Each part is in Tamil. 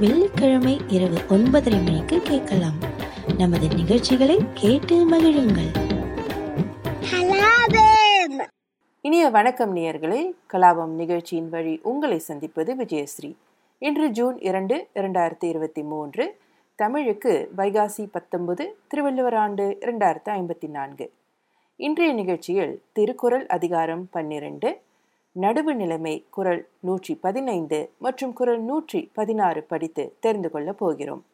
வெள்ளிக்கிழமை இரவு ஒன்பதரை மணிக்கு கேட்கலாம். நமது நிகழ்ச்சிகளை கேட்டு மகிழுங்கள். இனிய வணக்கம் நேயர்களே கலாபம் நிகழ்ச்சியின் வழி உங்களை சந்திப்பது விஜயஸ்ரீ. இன்று ஜூன் இரண்டு இரண்டாயிரத்தி இருபத்தி மூன்று தமிழுக்கு வைகாசி பத்தொன்பது திருவள்ளுவர் ஆண்டு இரண்டாயிரத்து ஐம்பத்தி நான்கு. இன்றைய நிகழ்ச்சியில் திருக்குறள் அதிகாரம் பன்னிரண்டு நடுவு நிலைமை குரல் நூற்றி பதினைந்து மற்றும் குரல் நூற்றி பதினாறு படித்து தெரிந்து கொள்ளப் போகிறோம்.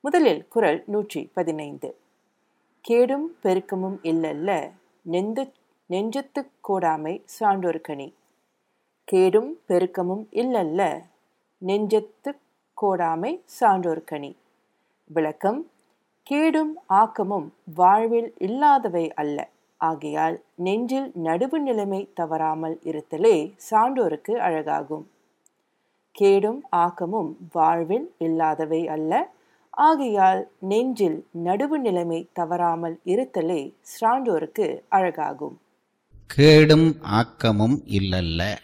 முதலில் குரல் நூற்றி பதினைந்து. கேடும் பெருக்கமும் இல்லல்ல நெந்து நெஞ்சத்து கோடாமை சான்றோர்கனி கேடும் பெருக்கமும் இல்லல்ல நெஞ்சத்து கோடாமை சான்றோர்கனி விளக்கம் கேடும் ஆக்கமும் வாழ்வில் இல்லாதவை அல்ல. ஆகையால் நெஞ்சில் நடுவு நிலைமை தவறாமல் இருத்தலே சான்றோருக்கு அழகாகும். கேடும் ஆக்கமும் வாழ்வில் இல்லாதவை அல்ல. ஆகையால் நெஞ்சில் நடுவு நிலைமை தவறாமல் இருத்தலே சான்றோருக்கு அழகாகும். கேடும் ஆக்கமும் இல்லல்ல.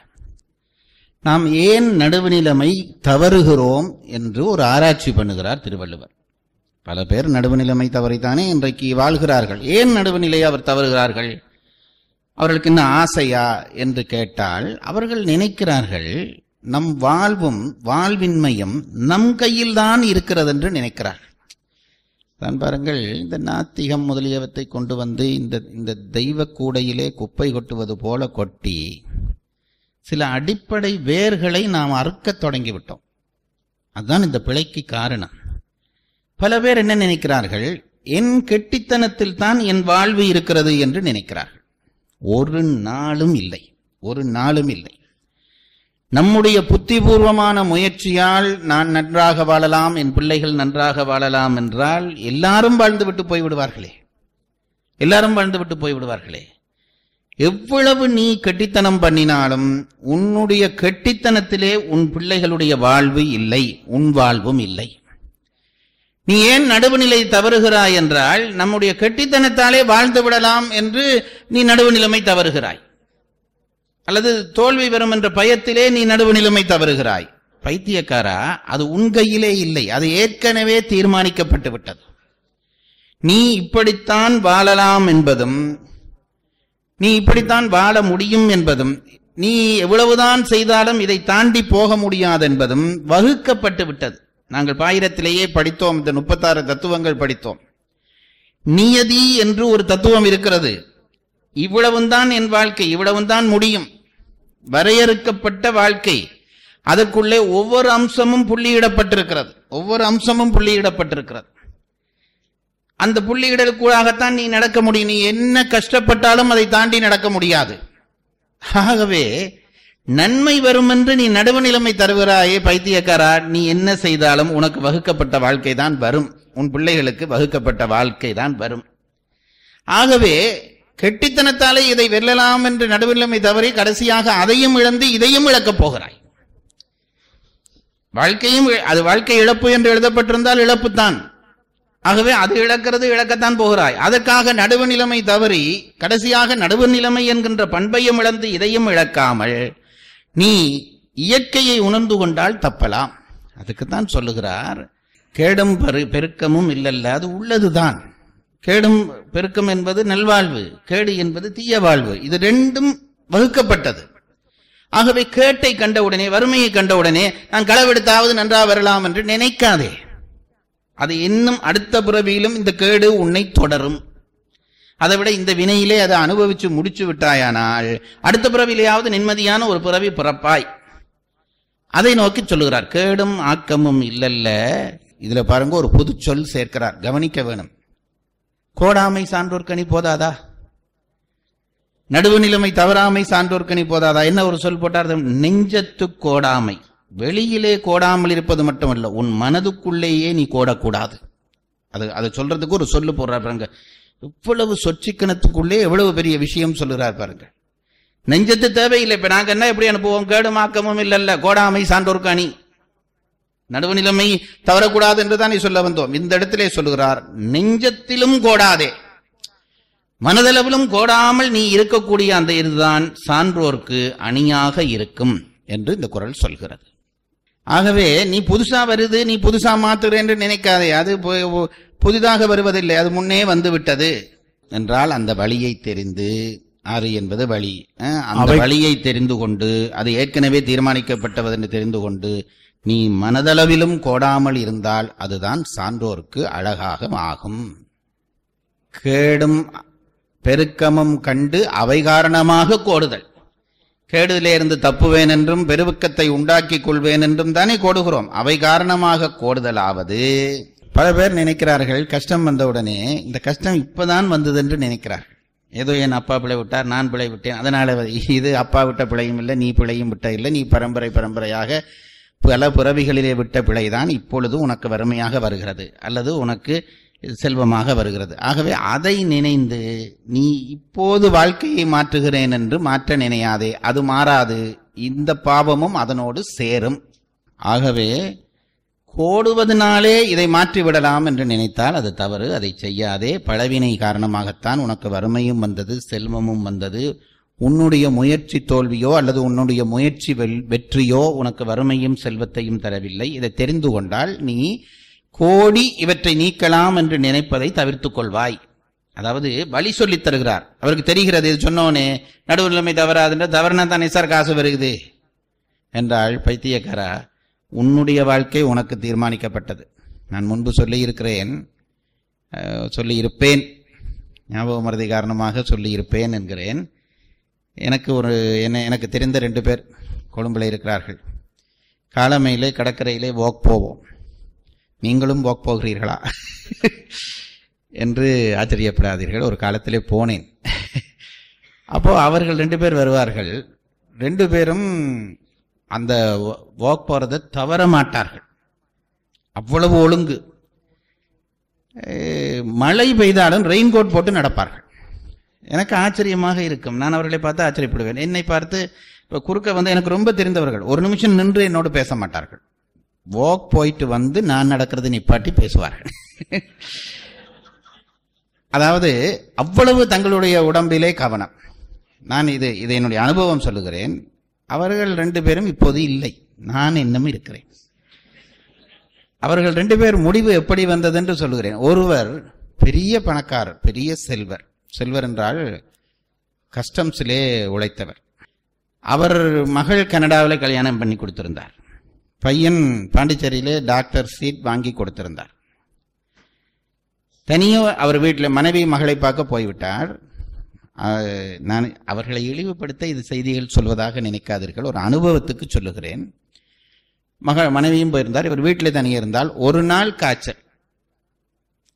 நாம் ஏன் நடுவு நிலைமை தவறுகிறோம் என்று ஒரு ஆராய்ச்சி பண்ணுகிறார் திருவள்ளுவர். பல பேர் நடுவுநிலைமை தவறித்தானே இன்றைக்கு வாழ்கிறார்கள். ஏன் நடுவுநிலை அவர் தவறுகிறார்கள்? அவர்களுக்கு என்ன ஆசையா என்று கேட்டால் அவர்கள் நினைக்கிறார்கள் நம் வாழ்வும் வாழ்வின்மையும் நம் கையில்தான் இருக்கிறது என்று நினைக்கிறார்கள். தான் பாருங்கள் இந்த நாத்திகம் முதலியவற்றை கொண்டு வந்து இந்த இந்த தெய்வ கூடையிலே குப்பை கொட்டுவது போல கொட்டி சில அடிப்படை வேர்களை நாம் அறுக்கத் தொடங்கிவிட்டோம். அதுதான் இந்த பிழைக்கு காரணம். பல பேர் என்ன நினைக்கிறார்கள்? என் கெட்டித்தனத்தில் தான் என் வாழ்வு இருக்கிறது என்று நினைக்கிறார்கள். ஒரு நாளும் இல்லை. ஒரு நாளும் இல்லை. நம்முடைய புத்திபூர்வமான முயற்சியால் நான் நன்றாக வாழலாம் என் பிள்ளைகள் நன்றாக வாழலாம் என்றால் எல்லாரும் வாழ்ந்துவிட்டு போய்விடுவார்களே எல்லாரும் வாழ்ந்துவிட்டு போய்விடுவார்களே எவ்வளவு நீ கெட்டித்தனம் பண்ணினாலும் உன்னுடைய கெட்டித்தனத்திலே உன் பிள்ளைகளுடைய வாழ்வு இல்லை உன் வாழ்வும் இல்லை. நீ ஏன் நடுவுநிலை தவறுகிறாய் என்றால் நம்முடைய கெட்டித்தனத்தாலே வாழ்ந்து விடலாம் என்று நீ நடுவுநிலைமை தவறுகிறாய். அல்லது தோல்வி வரும் என்ற பயத்திலே நீ நடுவுநிலைமை தவறுகிறாய். பைத்தியக்காரா அது உன் கையிலே இல்லை. அது ஏற்கனவே தீர்மானிக்கப்பட்டு விட்டது. நீ இப்படித்தான் வாழலாம் என்பதும் நீ இப்படித்தான் வாழ முடியும் என்பதும் நீ எவ்வளவுதான் செய்தாலும் இதை தாண்டி போக முடியாது என்பதும் வகுக்கப்பட்டு விட்டது. நாங்கள் பாயிரத்திலேயே படித்தோம் இந்த முப்பத்தாறு தத்துவங்கள் படித்தோம். நியதி என்று ஒரு தத்துவம் இருக்கிறது. இவ்வளவுந்தான் என் வாழ்க்கை இவ்வளவுந்தான் முடியும். வரையறுக்கப்பட்ட வாழ்க்கை. அதற்குள்ளே ஒவ்வொரு அம்சமும் புள்ளியிடப்பட்டிருக்கிறது. ஒவ்வொரு அம்சமும் புள்ளியிடப்பட்டிருக்கிறது. அந்த புள்ளியிடலுக்குள்ளாகத்தான் நீ நடக்க முடியும். நீ என்ன கஷ்டப்பட்டாலும் அதை தாண்டி நடக்க முடியாது. ஆகவே நன்மை வரும் என்று நீ நடுவு நிலைமை தருகிறாயே பைத்தியக்காரா நீ என்ன செய்தாலும் உனக்கு வகுக்கப்பட்ட வாழ்க்கை தான் வரும். உன் பிள்ளைகளுக்கு வகுக்கப்பட்ட வாழ்க்கை தான் வரும். ஆகவே கெட்டித்தனத்தாலே இதை வெல்லலாம் என்று நடுவில்லைமை தவறி கடைசியாக அதையும் இழந்து இதையும் இழக்கப் போகிறாய். வாழ்க்கையும் அது வாழ்க்கை இழப்பு என்று எழுதப்பட்டிருந்தால் இழப்பு தான் ஆகவே அது இழக்கிறது இழக்கத்தான் போகிறாய். அதற்காக நடுவு நிலைமை தவறி கடைசியாக நடுவு நிலைமை என்கின்ற பண்பையும் இழந்து இதையும் இழக்காமல் நீ இயற்கையை உணர்ந்து கொண்டால் தப்பலாம். அதுக்குத்தான் சொல்லுகிறார் கேடும் பெரு பெருக்கமும் இல்லல்ல அது உள்ளதுதான். கேடும் பெருக்கம் என்பது நல்வாழ்வு கேடு என்பது தீய வாழ்வு. இது ரெண்டும் வகுக்கப்பட்டது. ஆகவே கேட்டை கண்டவுடனே வறுமையை கண்டவுடனே நான் களவெடுத்தாவது நன்றா வரலாம் என்று நினைக்காதே. அது இன்னும் அடுத்த பிறவியிலும் இந்த கேடு உன்னை தொடரும். அதை விட இந்த வினையிலே அதை அனுபவிச்சு முடிச்சு விட்டாயானால் அடுத்த பிறவிலேயாவது நிம்மதியான ஒரு பிறவி பிறப்பாய். அதை நோக்கி சொல்லுகிறார். கேடும் ஆக்கமும் இல்லல்ல. இதுல பாருங்க ஒரு பொது சொல் சேர்க்கிறார். கவனிக்க வேணும். கோடாமை சான்றோர்க்கணி போதாதா? நடுவு நிலைமை தவறாமை சான்றோர்க்கணி போதாதா? என்ன ஒரு சொல் போட்டார்? நெஞ்சத்து கோடாமை. வெளியிலே கோடாமல் இருப்பது மட்டுமல்ல உன் மனதுக்குள்ளேயே நீ கோடக்கூடாது. அது அதை சொல்றதுக்கு ஒரு சொல்லு போடுறாரு பாருங்க. இவ்வளவு சொச்சிக்கணத்துக்குள்ளே எவ்வளவு பெரிய விஷயம் சொல்லுகிறார் பாருங்க நெஞ்சத்து தேவையில்லை. இப்ப நாங்க என்ன எப்படி அனுப்புவோம்? கேடுமாக்கமும் இல்லல்ல. கோடாமை சான்றோர்க்கு அணி. நடுவு நிலைமை தவறக்கூடாது என்றுதான் நீ சொல்ல வந்தோம். இந்த இடத்திலே சொல்லுகிறார் நெஞ்சத்திலும் கோடாதே. மனதளவிலும் கோடாமல் நீ இருக்கக்கூடிய அந்த இதுதான் சான்றோர்க்கு அணியாக இருக்கும் என்று இந்த குரல் சொல்கிறது. ஆகவே நீ புதுசா வருது நீ புதுசா மாத்துகிறேன் என்று நினைக்காதே. அது புதிதாக வருவதில்லை அது முன்னே வந்து விட்டது என்றால் அந்த வழியை தெரிந்து ஆறு என்பது வழி. அந்த வழியை தெரிந்து கொண்டு அது ஏற்கனவே தீர்மானிக்கப்பட்டது என்று தெரிந்து கொண்டு நீ மனதளவிலும் கோடாமல் இருந்தால் அதுதான் சான்றோர்க்கு அழகாக ஆகும். கேடும் பெருக்கமும் கண்டு அவை காரணமாக கோடுதல். கேடுதிலே இருந்து தப்புவேன் என்றும் பெருவுக்கத்தை உண்டாக்கிக் கொள்வேன் என்றும் தானே கோடுகிறோம். அவை காரணமாக கோடுதலாவது பல பேர் நினைக்கிறார்கள் கஷ்டம் வந்தவுடனே இந்த கஷ்டம் இப்போதான் வந்தது என்று நினைக்கிறார்கள். ஏதோ என் அப்பா பிழை விட்டார் நான் பிழை விட்டேன் அதனால் இது அப்பா விட்ட பிழையும் இல்லை நீ பிழையும் விட்ட இல்லை நீ பரம்பரை பரம்பரையாக பல பிறவிகளிலே விட்ட பிழைதான் இப்பொழுது உனக்கு வறுமையாக வருகிறது அல்லது உனக்கு செல்வமாக வருகிறது. ஆகவே அதை நினைந்து நீ இப்போது வாழ்க்கையை மாற்றுகிறேன் என்று மாற்ற நினையாதே அது மாறாது இந்த பாவமும் அதனோடு சேரும். ஆகவே கோடுவதனாலே இதை மாற்றிவிடலாம் என்று நினைத்தால் அது தவறு. அதை செய்யாதே. பழவினை காரணமாகத்தான் உனக்கு வறுமையும் வந்தது செல்வமும் வந்தது. உன்னுடைய முயற்சி தோல்வியோ அல்லது உன்னுடைய முயற்சி வெல்- வெற்றியோ உனக்கு வறுமையும் செல்வத்தையும் தரவில்லை. இதை தெரிந்து கொண்டால் நீ கோடி இவற்றை நீக்கலாம் என்று நினைப்பதை தவிர்த்துக் கொள்வாய். அதாவது வழி சொல்லித் தருகிறார். அவருக்கு தெரிகிறது இது சொன்னோனே நடுவுநிலைமை தவறாதுன்ற தவறுனா தானே சார் காசு வருகுது? என்றாள் பைத்தியக்காரா. உன்னுடைய வாழ்க்கை உனக்கு தீர்மானிக்கப்பட்டது. நான் முன்பு சொல்லியிருக்கிறேன் சொல்லியிருப்பேன். ஞாபகமறதி காரணமாக சொல்லியிருப்பேன் என்கிறேன். எனக்கு ஒரு என்ன எனக்கு தெரிந்த ரெண்டு பேர் கொழும்பில் இருக்கிறார்கள். காலமையிலே கடற்கரையிலே வாக் போவோம். நீங்களும் வாக் போகிறீர்களா? என்று ஆச்சரியப்படாதீர்கள். ஒரு காலத்திலே போனேன். அப்போது அவர்கள் ரெண்டு பேர் வருவார்கள். ரெண்டு பேரும் அந்த வாக் போகிறத தவற மாட்டார்கள். அவ்வளவு ஒழுங்கு. மழை பெய்தாலும் ரெயின் கோட் போட்டு நடப்பார்கள். எனக்கு ஆச்சரியமாக இருக்கும். நான் அவர்களை பார்த்து ஆச்சரியப்படுவேன். என்னை பார்த்து இப்போ குறுக்க வந்து எனக்கு ரொம்ப தெரிந்தவர்கள். ஒரு நிமிஷம் நின்று என்னோடு பேச மாட்டார்கள். வாக் போயிட்டு வந்து நான் நடக்கிறது நிப்பாட்டி பேசுவார்கள். அதாவது அவ்வளவு தங்களுடைய உடம்பிலே கவனம். நான் இது இது என்னுடைய அனுபவம் சொல்லுகிறேன். அவர்கள் ரெண்டு பேரும் இப்போது இல்லை. நான் இன்னும் இருக்கிறேன். அவர்கள் ரெண்டு பேர் முடிவு எப்படி வந்தது என்று சொல்லுகிறேன். ஒருவர் பெரிய பணக்காரர் பெரிய செல்வர். செல்வர் என்றால் கஸ்டம்ஸிலே உழைத்தவர். அவர் மகள் கனடாவில் கல்யாணம் பண்ணி கொடுத்திருந்தார். பையன் பாண்டிச்சேரியிலே டாக்டர் சீட் வாங்கி கொடுத்திருந்தார். தனியோ அவர் வீட்டில் மனைவி மகளை பார்க்க போய்விட்டார். நான் அவர்களை இழிவுபடுத்த இது செய்திகள் சொல்வதாக நினைக்காதீர்கள். ஒரு அனுபவத்துக்கு சொல்லுகிறேன். மக மனைவியும் போயிருந்தார். இவர் வீட்டில் தனியே இருந்தால் ஒரு நாள் காய்ச்சல்.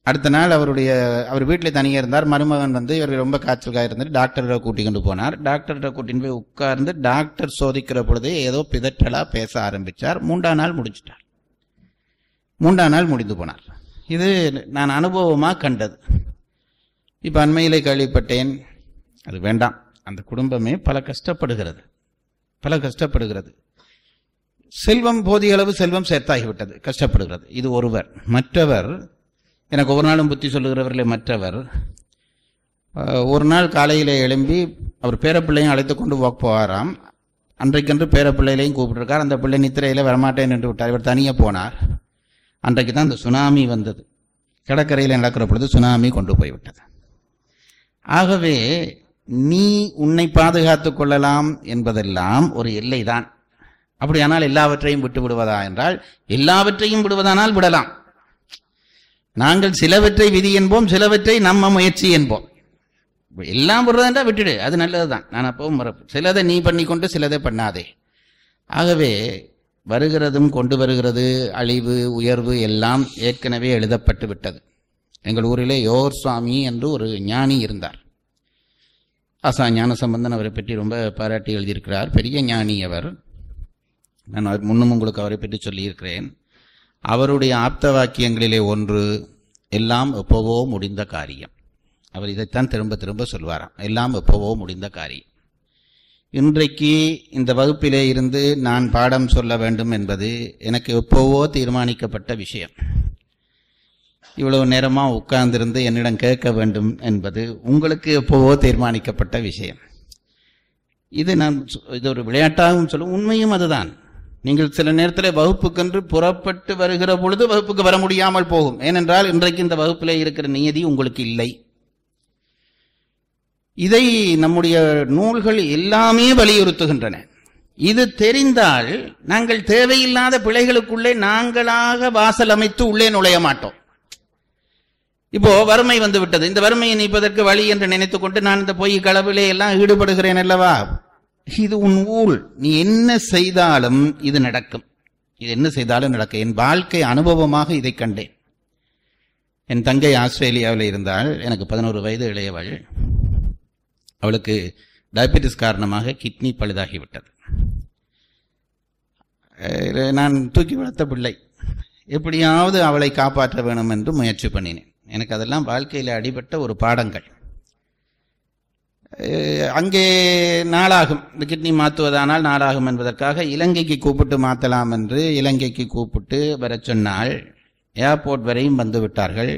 அடுத்த நாள் அவருடைய அவர் வீட்டில் தனியே இருந்தார். மருமகன் வந்து இவர் ரொம்ப காய்ச்சலுக்காக இருந்தார் டாக்டரை கூட்டி கொண்டு போனார். டாக்டர்கிட்ட கூட்டின்னு போய் உட்கார்ந்து டாக்டர் சோதிக்கிற பொழுது ஏதோ பிதற்றலா பேச ஆரம்பித்தார் மூன்றாம் நாள் முடிச்சிட்டார். மூன்றாம் நாள் முடிந்து போனார். இது நான் அனுபவமாக கண்டது. இப்போ அண்மையிலே கேள்விப்பட்டேன். அது வேண்டாம். அந்த குடும்பமே பல கஷ்டப்படுகிறது. பல கஷ்டப்படுகிறது. செல்வம் போதிய அளவு செல்வம் சேர்த்தாகிவிட்டது. கஷ்டப்படுகிறது. இது ஒருவர். மற்றவர் எனக்கு ஒரு நாளும் புத்தி சொல்லுகிறவர்களே மற்றவர் ஒரு நாள் காலையில் எழும்பி அவர் பேரப்பிள்ளையும் அழைத்து கொண்டு வாக் போவாராம். அன்றைக்கென்று பேரப்பிள்ளைகளையும் கூப்பிட்டுருக்கார். அந்த பிள்ளை நித்திரையில் வரமாட்டேன் என்று விட்டார். இவர் தனியாக போனார். அன்றைக்கு தான் அந்த சுனாமி வந்தது. கடற்கரையில் நடக்கிற பொழுது சுனாமி கொண்டு போய்விட்டது. ஆகவே நீ உன்னை பாதுகாத்துக் கொள்ளலாம் என்பதெல்லாம் ஒரு எல்லைதான். அப்படியானால் எல்லாவற்றையும் விட்டு விடுவதா என்றால் எல்லாவற்றையும் விடுவதானால் விடலாம். நாங்கள் சிலவற்றை விதி என்போம் சிலவற்றை நம்ம முயற்சி என்போம். எல்லாம் விடுறதா விட்டுடு அது நல்லதுதான். நான் அப்பவும் மறப்பு சிலதை நீ பண்ணிக்கொண்டு சிலதை பண்ணாதே. ஆகவே வருகிறதும் கொண்டு வருகிறது அழிவு உயர்வு எல்லாம் ஏற்கனவே எழுதப்பட்டு விட்டது. எங்கள் ஊரிலே யோர் சுவாமி என்று ஒரு ஞானி இருந்தார். ஆசா ஞானசம்பந்தன் அவரை பற்றி ரொம்ப பாராட்டி எழுதியிருக்கிறார். பெரிய ஞானி அவர். நான் அவர் முன்னும் உங்களுக்கு அவரை பற்றி சொல்லியிருக்கிறேன். அவருடைய ஆப்த வாக்கியங்களிலே ஒன்று எல்லாம் எப்போவோ முடிந்த காரியம். அவர் இதைத்தான் திரும்ப திரும்ப சொல்வாராம். எல்லாம் எப்போவோ முடிந்த காரியம். இன்றைக்கு இந்த வகுப்பிலே இருந்து நான் பாடம் சொல்ல வேண்டும் என்பது எனக்கு எப்போவோ தீர்மானிக்கப்பட்ட விஷயம். இவ்வளவு நேரமாக உட்கார்ந்திருந்து என்னிடம் கேட்க வேண்டும் என்பது உங்களுக்கு எப்போவோ தீர்மானிக்கப்பட்ட விஷயம். இது நான் சொ- இது ஒரு விளையாட்டாகவும் சொல்லும் உண்மையும் அதுதான். நீங்கள் சில நேரத்தில் வகுப்புக்கென்று புறப்பட்டு வருகிற பொழுது வகுப்புக்கு வர முடியாமல் போகும். ஏனென்றால் இன்றைக்கு இந்த வகுப்பில் இருக்கிற நியதி உங்களுக்கு இல்லை. இதை நம்முடைய நூல்கள் எல்லாமே வலியுறுத்துகின்றன. இது தெரிந்தால் நாங்கள் தேவையில்லாத பிழைகளுக்குள்ளே நாங்களாக வாசல் அமைத்து உள்ளே நுழைய மாட்டோம். இப்போ வறுமை வந்து விட்டது. இந்த வறுமையை நீப்பதற்கு வழி என்று நினைத்துக் கொண்டு நான் இந்த பொய் களவிலே எல்லாம் ஈடுபடுகிறேன் அல்லவா? இது உன் ஊழ். நீ என்ன செய்தாலும் இது நடக்கும். இது என்ன செய்தாலும் நடக்கும். என் வாழ்க்கை அனுபவமாக இதை கண்டேன். என் தங்கை ஆஸ்திரேலியாவில் இருந்தால் எனக்கு பதினோரு வயது இளையவள். அவளுக்கு டயபெட்டிஸ் காரணமாக கிட்னி பழுதாகிவிட்டது. நான் தூக்கி வளர்த்த பிள்ளை. எப்படியாவது அவளை காப்பாற்ற வேணும் என்று முயற்சி பண்ணினேன். எனக்கு அதெல்லாம் வாழ்க்கையில் அடிபட்ட ஒரு பாடங்கள். அங்கே நாளாகும். இந்த கிட்னி மாற்றுவதானால் நாளாகும் என்பதற்காக இலங்கைக்கு கூப்பிட்டு மாற்றலாம் என்று இலங்கைக்கு கூப்பிட்டு வர சொன்னால் ஏர்போர்ட் வரையும் வந்து விட்டார்கள்.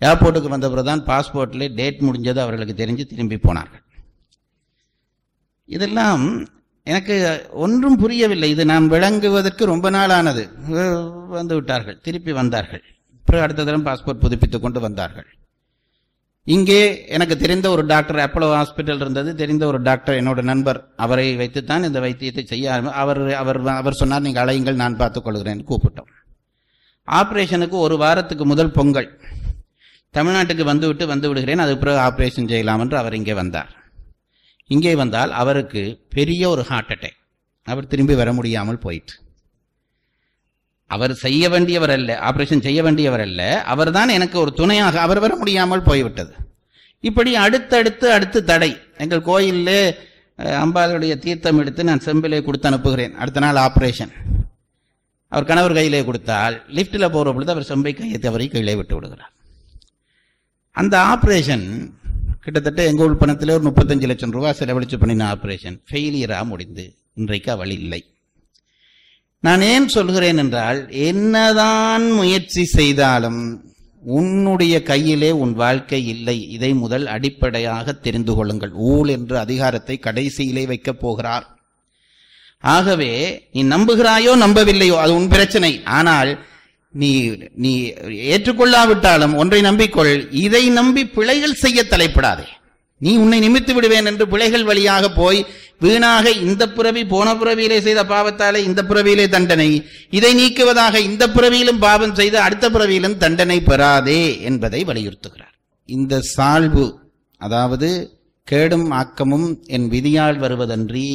ஏர்போர்ட்டுக்கு வந்த பிறகுதான் பாஸ்போர்ட்டில் டேட் முடிஞ்சது அவர்களுக்கு தெரிஞ்சு திரும்பி போனார்கள். இதெல்லாம் எனக்கு ஒன்றும் புரியவில்லை. இது நான் விளங்குவதற்கு ரொம்ப நாள் ஆனது வந்து விட்டார்கள். திருப்பி வந்தார்கள். பிறகு அடுத்த தினம் பாஸ்போர்ட் புதுப்பித்துக் கொண்டு வந்தார்கள். இங்கே எனக்கு தெரிந்த ஒரு டாக்டர் அப்போலோ ஹாஸ்பிட்டல் இருந்தது. தெரிந்த ஒரு டாக்டர் என்னோட நண்பர் அவரை வைத்துத்தான் இந்த வைத்தியத்தை செய்ய அவர் அவர் அவர் சொன்னார் நீங்கள் அழையுங்கள் நான் பார்த்துக் கொள்கிறேன் கூப்பிட்டோம். ஆப்ரேஷனுக்கு ஒரு வாரத்துக்கு முதல் பொங்கல். தமிழ்நாட்டுக்கு வந்துவிட்டு வந்து விடுகிறேன் அது பிறகு ஆப்ரேஷன் செய்யலாம் என்று அவர் இங்கே வந்தார். இங்கே வந்தால் அவருக்கு பெரிய ஒரு ஹார்ட் அட்டாக் அவர் திரும்பி வர முடியாமல் போயிற்று. அவர் செய்ய வேண்டியவர் அல்ல ஆப்ரேஷன் செய்ய வேண்டியவர் அல்ல அவர்தான் எனக்கு ஒரு துணையாக அவர் வர முடியாமல் போய்விட்டது. இப்படி அடுத்தடுத்து அடுத்து தடை. எங்கள் கோயிலில் அம்பாளுடைய தீர்த்தம் எடுத்து நான் செம்பிலே கொடுத்து அனுப்புகிறேன். அடுத்த நாள் ஆப்ரேஷன் அவர் கணவர் கையிலே கொடுத்தால் லிஃப்ட்டில் போகிற பொழுது அவர் செம்பை கையை தவறி கீழே விட்டு விடுகிறார். அந்த ஆப்ரேஷன் கிட்டத்தட்ட எங்கள் உள் பணத்தில் ஒரு முப்பத்தஞ்சு லட்சம் ரூபா செலவழிச்சு பண்ணின ஆப்ரேஷன் ஃபெயிலியராக முடிந்து இன்றைக்கு அவள் இல்லை. நான் ஏன் சொல்கிறேன் என்றால் என்னதான் முயற்சி செய்தாலும் உன்னுடைய கையிலே உன் வாழ்க்கை இல்லை. இதை முதல் அடிப்படையாக தெரிந்து கொள்ளுங்கள். ஊழ் என்று அதிகாரத்தை கடைசியிலே வைக்கப் போகிறார். ஆகவே நீ நம்புகிறாயோ நம்பவில்லையோ அது உன் பிரச்சனை. ஆனால் நீ நீ ஏற்றுக்கொள்ளாவிட்டாலும் ஒன்றை நம்பிக்கொள். இதை நம்பி பிழைகள் செய்ய தலைப்படாதே. நீ உன்னை நிமித்து விடுவேன் என்று பிழைகள் வழியாக போய் வீணாக இந்த புறவி போன புறவியிலே செய்த பாவத்தாலே இந்த புறவியிலே தண்டனை. இதை நீக்குவதாக இந்த புறவியிலும் பாவம் செய்து அடுத்த புறவியிலும் தண்டனை பெறாதே என்பதை வலியுறுத்துகிறார். இந்த சால்வு அதாவது கேடும் ஆக்கமும் என் விதியால் வருவதன்றி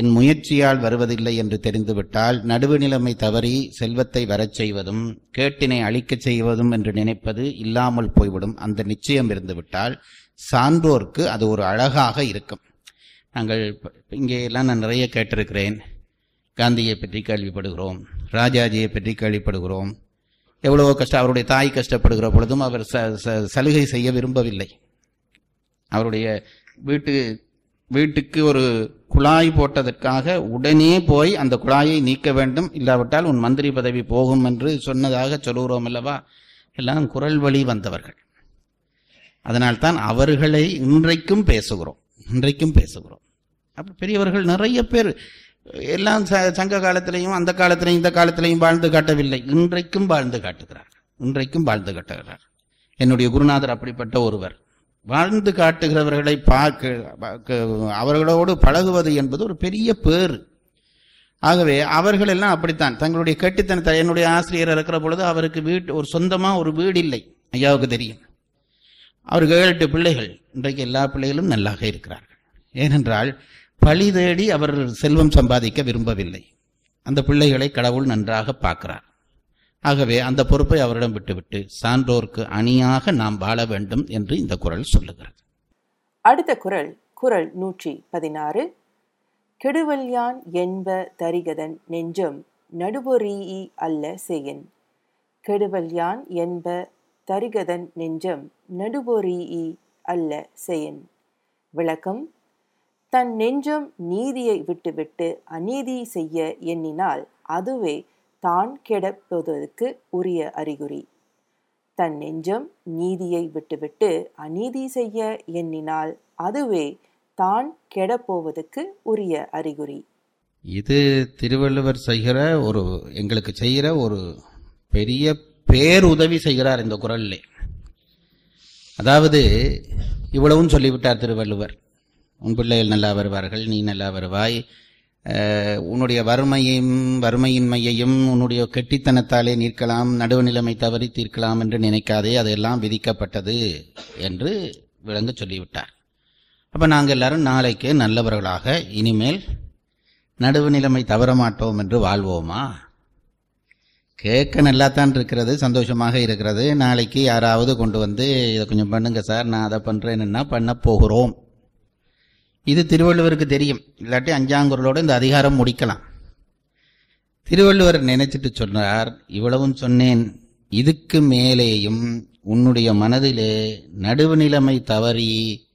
என் முயற்சியால் வருவதில்லை என்று தெரிந்துவிட்டால் நடுவு நிலைமை தவறி செல்வத்தை வரச் செய்வதும் கேட்டினை அழிக்கச் செய்வதும் என்று நினைப்பது இல்லாமல் போய்விடும். அந்த நிச்சயம் இருந்துவிட்டால் சான்றோர்க்கு அது ஒரு அழகாக இருக்கும். நாங்கள் இப்ப- இங்கே எல்லாம் நான் நிறைய கேட்டிருக்கிறேன். காந்தியை பற்றி கேள்விப்படுகிறோம். ராஜாஜியை பற்றி கேள்விப்படுகிறோம். எவ்வளவோ கஷ்டம் அவருடைய தாய் கஷ்டப்படுகிற பொழுதும் அவர் ச சலுகை செய்ய விரும்பவில்லை. அவருடைய வீட்டு வீட்டுக்கு ஒரு குழாய் போட்டதற்காக உடனே போய் அந்த குழாயை நீக்க வேண்டும். இல்லாவிட்டால் உன் மந்திரி பதவி போகும் என்று சொன்னதாக சொல்லுகிறோம் அல்லவா? எல்லாம் குரல் வழி வந்தவர்கள். அதனால்தான் அவர்களை இன்றைக்கும் பேசுகிறோம். இன்றைக்கும் பேசுகிறோம். அப்போ பெரியவர்கள் நிறைய பேர் எல்லாம் ச- சங்க காலத்திலையும் அந்த காலத்திலையும் இந்த காலத்திலையும் வாழ்ந்து காட்டவில்லை. இன்றைக்கும் வாழ்ந்து காட்டுகிறார்கள். இன்றைக்கும் வாழ்ந்து காட்டுகிறார் என்னுடைய குருநாதர் அப்படிப்பட்ட ஒருவர். வாழ்ந்து காட்டுகிறவர்களை பார்க்க அவர்களோடு பழகுவது என்பது ஒரு பெரிய பேர் ஆகவே அவர்கள் எல்லாம் அப்படித்தான். தங்களுடைய கெட்டித்தனத்தை என்னுடைய ஆசிரியர் இருக்கிற பொழுது அவருக்கு வீட்டு ஒரு சொந்தமாக ஒரு வீடு இல்லை. ஐயாவுக்கு தெரியும். அவருக்கு ஏழு பிள்ளைகள். இன்றைக்கு எல்லா பிள்ளைகளும் நல்லாக இருக்கிறார்கள். ஏனென்றால் பழி தேடி அவர் செல்வம் சம்பாதிக்க விரும்பவில்லை. அந்த பிள்ளைகளை கடவுள் நன்றாக பார்க்கிறார். ஆகவே அந்த பொறுப்பை அவரிடம் விட்டுவிட்டு சான்றோர்க்கு அணியாக நாம் வாழ வேண்டும் என்று இந்த குரல் சொல்லுகிறது. அடுத்த குரல் குரல் நூற்றி பதினாறு. கெடுவல்யான் என்ப தரிகதன் நெஞ்சம் நடுவொரீஇ அல்ல செய்யன் கெடுவல்யான் என்ப தரிகதன் நெஞ்சம் நடுபொறீ அல்ல செயன். விளக்கம் தன் நெஞ்சம் நீதியை விட்டுவிட்டு அநீதி செய்ய எண்ணினால் அதுவே தான் கெடப்போவதற்கு உரிய அறிகுறி. தன் நெஞ்சம் நீதியை விட்டுவிட்டு அநீதி செய்ய எண்ணினால் அதுவே தான் கெடப்போவதற்கு உரிய அறிகுறி. இது திருவள்ளுவர் செய்கிற ஒரு எங்களுக்கு செய்கிற ஒரு பெரிய பேருதவி செய்கிறார் இந்த குரலில். அதாவது இவ்வளவும் சொல்லிவிட்டார் திருவள்ளுவர். உன் பிள்ளைகள் நல்லா வருவார்கள் நீ நல்லா வருவாய். உன்னுடைய வறுமையும் வறுமையின்மையையும் உன்னுடைய கெட்டித்தனத்தாலே நிற்கலாம் நடுவு நிலைமை தவறி தீர்க்கலாம் என்று நினைக்காதே அதெல்லாம் விதிக்கப்பட்டது என்று விளங்க சொல்லிவிட்டார். அப்போ நாங்கள் எல்லாரும் நாளைக்கு நல்லவர்களாக இனிமேல் நடுவு நிலைமை தவற மாட்டோம் என்று வாழ்வோமா? கேட்க நல்லாத்தான் இருக்கிறது சந்தோஷமாக இருக்கிறது. நாளைக்கு யாராவது கொண்டு வந்து இதை கொஞ்சம் பண்ணுங்க சார் நான் அதை பண்ணுறேன்னா பண்ண போகிறோம். இது திருவள்ளுவருக்கு தெரியும். இல்லாட்டி அஞ்சாங்குரலோடு இந்த அதிகாரம் முடிக்கலாம். திருவள்ளுவர் நினைச்சிட்டு சொன்னார் இவ்வளவும் சொன்னேன். இதுக்கு மேலேயும் உன்னுடைய மனதிலே நடுவு நிலைமை தவறி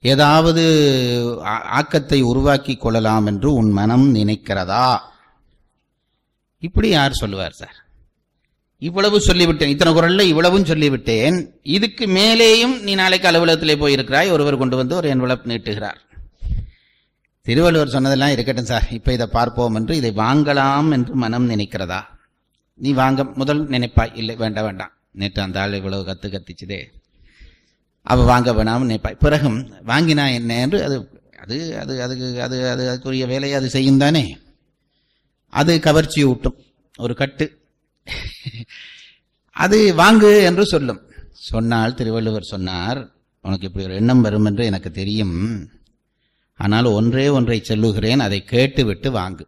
ஏதாவது ஆ- ஆக்கத்தை உருவாக்கி கொள்ளலாம் என்று உன் மனம் நினைக்கிறதா? இப்படி யார் சொல்லுவார் சார்? இவ்வளவு சொல்லிவிட்டேன். இத்தனை குரல்ல இவ்வளவும் சொல்லிவிட்டேன். இதுக்கு மேலேயும் நீ நாளைக்கு அலுவலகத்திலே போயிருக்கிறாய். ஒருவர் கொண்டு வந்து ஒரு என்வலப் நீட்டுகிறார். திருவள்ளுவர் சொன்னதெல்லாம் இருக்கட்டும் சார். இப்போ இதை பார்ப்போம் என்று இதை வாங்கலாம் என்று மனம் நினைக்கிறதா? நீ வாங்க முதல் நினைப்பாய். இல்லை வேண்டாம் வேண்டாம். நேற்று அந்த ஆள் இவ்வளவு கத்து கத்திச்சுதே. அவள் வாங்க வேணாம் நினைப்பாய். பிறகும் வாங்கினா என்ன என்று அது அது அது அதுக்கு அது அது அதுக்குரிய வேலையை அது செய்யும் தானே? அது கவர்ச்சி ஊட்டும் ஒரு கட்டு. அது வாங்கு என்று சொல்லும். சொன்னால் திருவள்ளுவர் சொன்னார் உனக்கு இப்படி ஒரு எண்ணம் வரும் என்று எனக்கு தெரியும். ஆனால் ஒன்றே ஒன்றை சொல்லுகிறேன் அதை கேட்டுவிட்டு வாங்கு.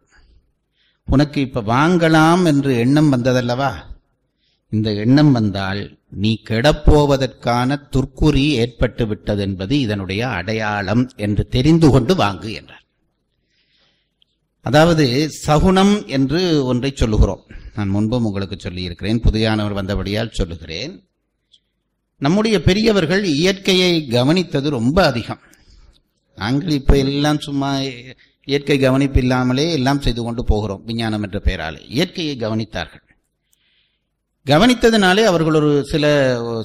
உனக்கு இப்ப வாங்கலாம் என்று எண்ணம் வந்ததல்லவா? இந்த எண்ணம் வந்தால் நீ கெடப்போவதற்கான துர்க்குறி ஏற்பட்டு விட்டது என்பது இதனுடைய அடையாளம் என்று தெரிந்து கொண்டு வாங்கு என்றார். அதாவது சகுனம் என்று ஒன்றை சொல்லுகிறோம். நான் முன்பும் உங்களுக்கு சொல்லியிருக்கிறேன். புதியானவர் வந்தபடியால் சொல்லுகிறேன். நம்முடைய பெரியவர்கள் இயற்கையை கவனித்தது ரொம்ப அதிகம். நாங்கள் இப்ப எல்லாம் சும்மா இயற்கை கவனிப்பு இல்லாமலே எல்லாம் செய்து கொண்டு போகிறோம் விஞ்ஞானம் என்ற பெயராலே. இயற்கையை கவனித்தார்கள். கவனித்ததினாலே அவர்கள் ஒரு சில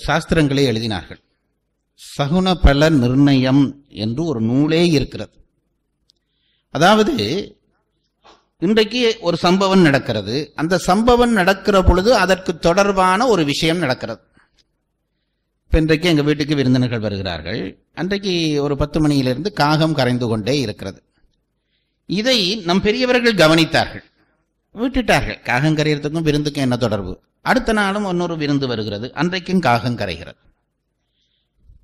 சாஸ்திரங்களை எழுதினார்கள். சகுன பல நிர்ணயம் என்று ஒரு நூலே இருக்கிறது. அதாவது இன்றைக்கு ஒரு சம்பவம் நடக்கிறது. அந்த சம்பவம் நடக்கிற பொழுது அதற்கு தொடர்பான ஒரு விஷயம் நடக்கிறது. இப்போ இன்றைக்கு எங்கள் வீட்டுக்கு விருந்தினர்கள் வருகிறார்கள். அன்றைக்கு ஒரு பத்து மணியிலிருந்து காகம் கரைந்து கொண்டே இருக்கிறது. இதை நம் பெரியவர்கள் கவனித்தார்கள். விட்டுட்டார்கள். காகம் கரையிறதுக்கும் விருந்துக்கும் என்ன தொடர்பு? அடுத்த நாளும் இன்னொரு விருந்து வருகிறது. அன்றைக்கும் காகம் கரைகிறது.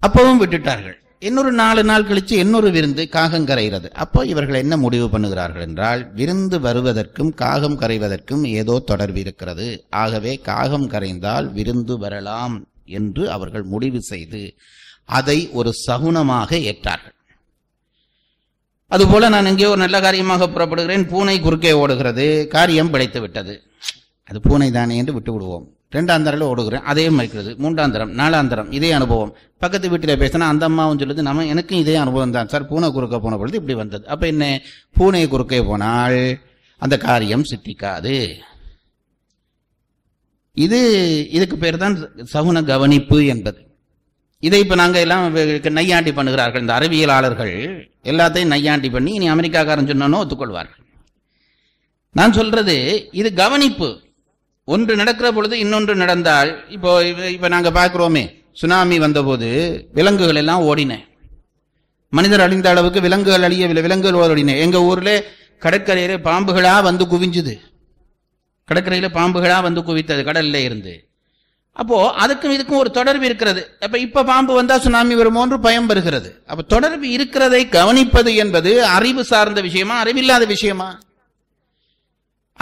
அப்பவும் விட்டுட்டார்கள். இன்னொரு நாலு நாள் கழிச்சு இன்னொரு விருந்து காகம் கரைகிறது. அப்போ இவர்கள் என்ன முடிவு பண்ணுகிறார்கள் என்றால் விருந்து வருவதற்கும் காகம் கரைவதற்கும் ஏதோ தொடர்பு இருக்கிறது. ஆகவே காகம் கரைந்தால் விருந்து வரலாம் என்று அவர்கள் முடிவு செய்து அதை ஒரு சகுனமாக ஏற்றார்கள். அதுபோல நான் எங்கேயோ ஒரு நல்ல காரியமாக புறப்படுகிறேன் பூனை குறுக்கே ஓடுகிறது காரியம் பிழைத்து விட்டது. அது பூனை தானே என்று விட்டு விடுவோம் ரெண்டாம் தரம் ஓடுகிறேன் அதே மறைக்கிறது மூன்றாம் தரம் நாலாம் தரம் இதே அனுபவம். பக்கத்து வீட்டில் பேசினா அந்த அம்மாவும் சொல்லுது நம்ம எனக்கும் இதே அனுபவம் தான் சார். பூனை குறுக்க போன பொழுது இப்படி வந்தது. அப்போ என்ன? பூனை குறுக்கே போனால் அந்த காரியம் சித்திக்காது. இது இதுக்கு பேர் தான் சகுன கவனிப்பு என்பது. இதை இப்போ நாங்கள் எல்லாம் நையாண்டி பண்ணுகிறார்கள். இந்த அறிவியலாளர்கள் எல்லாத்தையும் நையாண்டி பண்ணி இனி அமெரிக்காக்காரன் சொன்னானோ ஒத்துக்கொள்வார்கள். நான் சொல்றது இது கவனிப்பு. ஒன்று நடக்கிற பொழுது இன்னொன்று நடந்தால் இப்போ இப்போ நாங்கள் பார்க்குறோமே சுனாமி வந்தபோது விலங்குகள் எல்லாம் ஓடின. மனிதர் அழிந்த அளவுக்கு விலங்குகள் அழியவில்லை விலங்குகள் ஓடின. எங்கள் ஊரில் கடற்கரையில் பாம்புகளாக வந்து குவிஞ்சுது. கடற்கரையில் பாம்புகளாக வந்து குவித்தது கடலில் இருந்து. அப்போது அதுக்கும் இதுக்கும் ஒரு தொடர்பு இருக்கிறது. அப்போ இப்போ பாம்பு வந்தால் சுனாமி வருமோன்று பயம் வருகிறது. அப்போ தொடர்பு இருக்கிறதை கவனிப்பது என்பது அறிவு சார்ந்த விஷயமா அறிவில்லாத விஷயமா?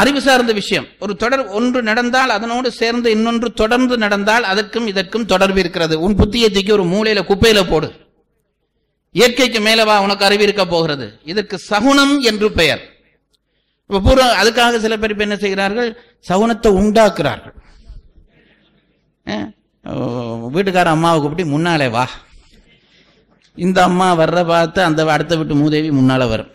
அறிவு சார்ந்த விஷயம். ஒரு தொடர் ஒன்று நடந்தால் அதனோடு சேர்ந்து இன்னொன்று தொடர்ந்து நடந்தால் அதற்கும் இதற்கும் தொடர்பு இருக்கிறது. உன் புத்தியை தூக்கி ஒரு மூலையில குப்பையில போடு. இயற்கைக்கு மேலவா உனக்கு அறிவு இருக்க போகிறது. இதற்கு சகுனம் என்று பெயர். இப்ப பூரா அதுக்காக சில பேர் இப்ப என்ன செய்கிறார்கள்? சகுனத்தை உண்டாக்குறார்கள். வீட்டுக்கார அம்மாவை கூப்பிட்டு முன்னாலே வா. இந்த அம்மா வர்ற பார்த்து அந்த அடுத்த வீட்டு மூதேவி முன்னால வரும்.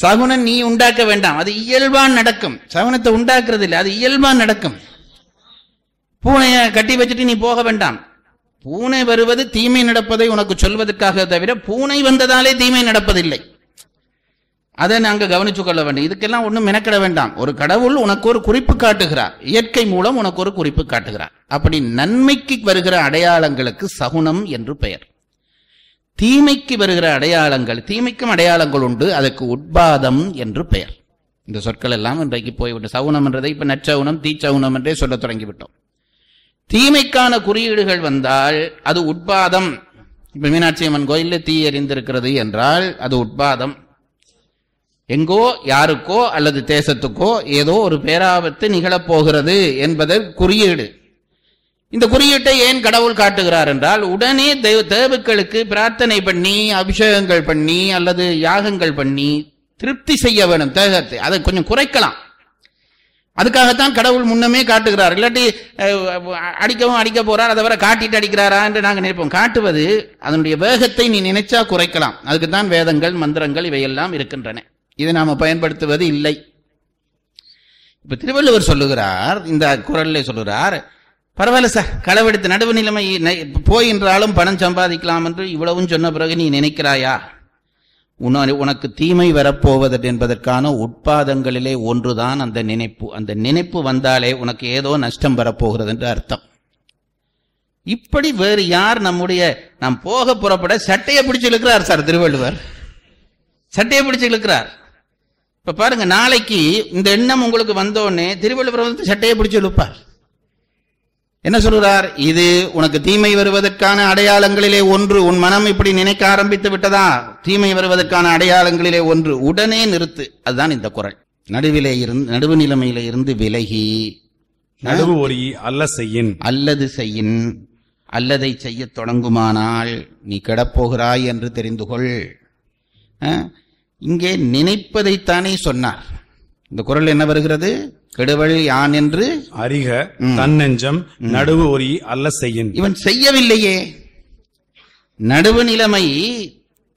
சகுனம் நீ உண்டாக்க வேண்டாம். அது இயல்பான் நடக்கும். சகுனத்தை உண்டாக்குறது இல்லை அது இயல்பான் நடக்கும். பூனையை கட்டி வச்சுட்டு நீ போக வேண்டாம். பூனை வருவது தீமை நடப்பதை உனக்கு சொல்வதற்காக தவிர பூனை வந்ததாலே தீமை நடப்பதில்லை. அதை நாங்கள் கவனிச்சு கொள்ள வேண்டும். இதுக்கெல்லாம் ஒன்றும் மெனக்கிட வேண்டாம். ஒரு கடவுள் உனக்கு ஒரு குறிப்பு காட்டுகிறார். இயற்கை மூலம் உனக்கு ஒரு குறிப்பு காட்டுகிறார். அப்படி நன்மைக்கு வருகிற அடையாளங்களுக்கு சகுனம் என்று பெயர். தீமைக்கு வருகிற அடையாளங்கள் தீமைக்கும் அடையாளங்கள் உண்டு. அதற்கு உட்பாதம் என்று பெயர். இந்த சொற்கள் எல்லாம் இன்றைக்கு போய்விட்டு சவுனம் என்றதை இப்ப நச்சவுனம் தீச்சவுனம் என்றே சொல்லத் தொடங்கிவிட்டோம். தீமைக்கான குறியீடுகள் வந்தால் அது உட்பாதம். இப்ப மீனாட்சி அம்மன் கோயிலில் தீ எரிந்திருக்கிறது என்றால் அது உட்பாதம். எங்கோ யாருக்கோ அல்லது தேசத்துக்கோ ஏதோ ஒரு பேராபத்து நிகழப் போகிறது என்பது குறியீடு. இந்த குறியீட்டை ஏன் கடவுள் காட்டுகிறார் என்றால் உடனே தெய்வ தேவுக்களுக்கு பிரார்த்தனை பண்ணி அபிஷேகங்கள் பண்ணி அல்லது யாகங்கள் பண்ணி திருப்தி செய்ய வேணும் தேகத்தை. அதை கொஞ்சம் குறைக்கலாம். அதுக்காகத்தான் கடவுள் முன்னமே காட்டுகிறார். இல்லாட்டி அடிக்கவும் அடிக்க போறார் அதை வர காட்டிட்டு அடிக்கிறாரா என்று நாங்கள் நினைப்போம். காட்டுவது அதனுடைய வேகத்தை நீ நினைச்சா குறைக்கலாம். அதுக்கு தான் வேதங்கள் மந்திரங்கள் இவையெல்லாம் இருக்கின்றன. இதை நாம் பயன்படுத்துவது இல்லை. இப்ப திருவள்ளுவர் சொல்லுகிறார் இந்த குரல்ல சொல்லுகிறார் பரவாயில்ல சார். களவெடுத்து நடுவு நிலைமை போயின்றாலும் பணம் சம்பாதிக்கலாம் என்று இவ்வளவும் சொன்ன பிறகு நீ நினைக்கிறாயா? உனக்கு தீமை வரப்போவது என்பதற்கான உட்பாதங்களிலே ஒன்றுதான் அந்த நினைப்பு. அந்த நினைப்பு வந்தாலே உனக்கு ஏதோ நஷ்டம் வரப்போகிறது என்று அர்த்தம். இப்படி வேறு யார் நம்முடைய நாம் போக புறப்பட சட்டையை பிடிச்சு இழுக்கிறார் சார் திருவள்ளுவர். சட்டையை பிடிச்சு இழுக்கிறார். இப்ப பாருங்க நாளைக்கு இந்த எண்ணம் உங்களுக்கு வந்தோடனே திருவள்ளுவர் வந்து சட்டையை பிடிச்சு இழுப்பார். என்ன சொல்றார்? இது உனக்கு தீமை வருவதற்கான அடையாளங்களிலே ஒன்று. உன் மனம் இப்படி நினைக்க ஆரம்பித்து விட்டதா? தீமை வருவதற்கான அடையாளங்களிலே ஒன்று. உடனே நிறுத்து. அதுதான் இந்த குரல். நடுவிலே இருந்து நடுவு நிலைமையில இருந்து விலகி. நடுவு ஒரி அல்ல செய்யின். அல்லது செய்யின். அல்லதை செய்யத் தொடங்குமானால் நீ கெடப்போகிறாய் என்று தெரிந்து கொள். இங்கே நினைப்பதைத்தானே சொன்னார். இந்த குரல் என்ன வருகிறது? கெடுவள் யான் என்று? அறிக தன்னெஞ்சம் நடுவு ஒரி அல்ல செய்யின். இவன் செய்யவில்லையே. நடுவு நிலைமை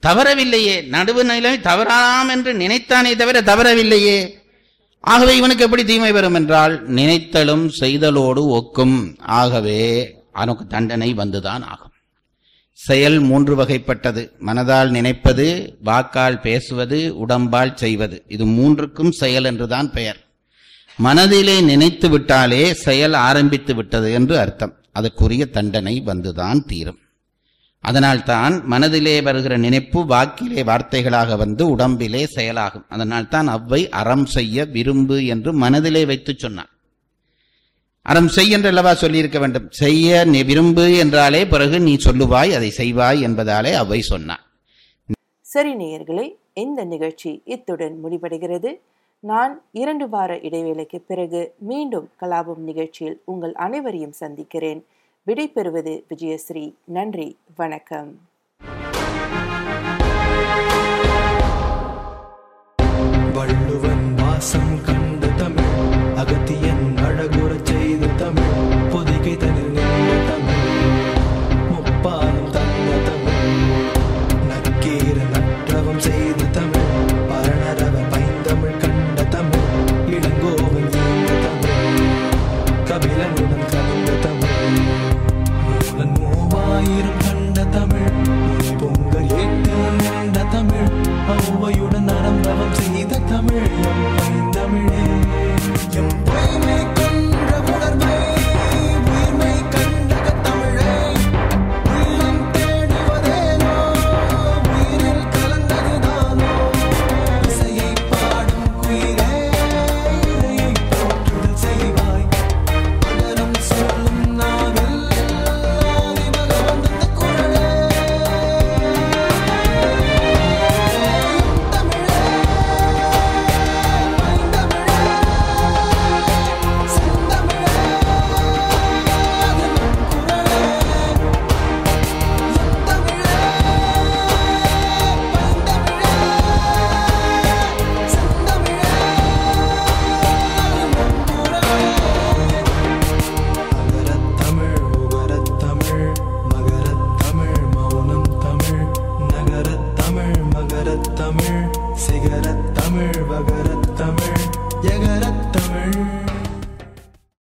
தவறவில்லையே. நடுவு நிலைமை தவறாம் என்று நினைத்தானே தவிர தவறவில்லையே. ஆகவே இவனுக்கு எப்படி தீமை வரும் என்றால் நினைத்தலும் செய்தலோடு ஒக்கும். ஆகவே அவனுக்கு தண்டனை வந்துதான் ஆகும். செயல் மூன்று வகைப்பட்டது. மனதால் நினைப்பது வாக்கால் பேசுவது உடம்பால் செய்வது. இது மூன்றுக்கும் செயல் என்றுதான் பெயர். மனதிலே நினைத்து விட்டாலே செயல் ஆரம்பித்து விட்டது என்று அர்த்தம். அதற்குரிய தண்டனை வந்துதான் தீரும். அதனால்தான் மனதிலே வருகிற நினைப்பு வாக்கிலே வார்த்தைகளாக வந்து உடம்பிலே செயலாகும். அதனால்தான் அவ்வை அறம் செய்ய விரும்பு என்று மனதிலே வைத்து சொன்னார் அறம் செய் என்று அல்லவா சொல்லியிருக்க வேண்டும். செய்ய நீ விரும்பு என்றாலே பிறகு நீ சொல்லுவாய் அதை செய்வாய் என்பதாலே அவ்வை சொன்னார் சரி நேயர்களே இந்த நிகழ்ச்சி இத்துடன் முடிவடைகிறது. நான் இரண்டு வார இடைவேளைக்கு பிறகு மீண்டும் கலாபம் நிகழ்ச்சியில் உங்கள் அனைவரையும் சந்திக்கிறேன். விடைபெறுவது விஜயஸ்ரீ. நன்றி வணக்கம். வள்ளுவன் வாசம் கண்ட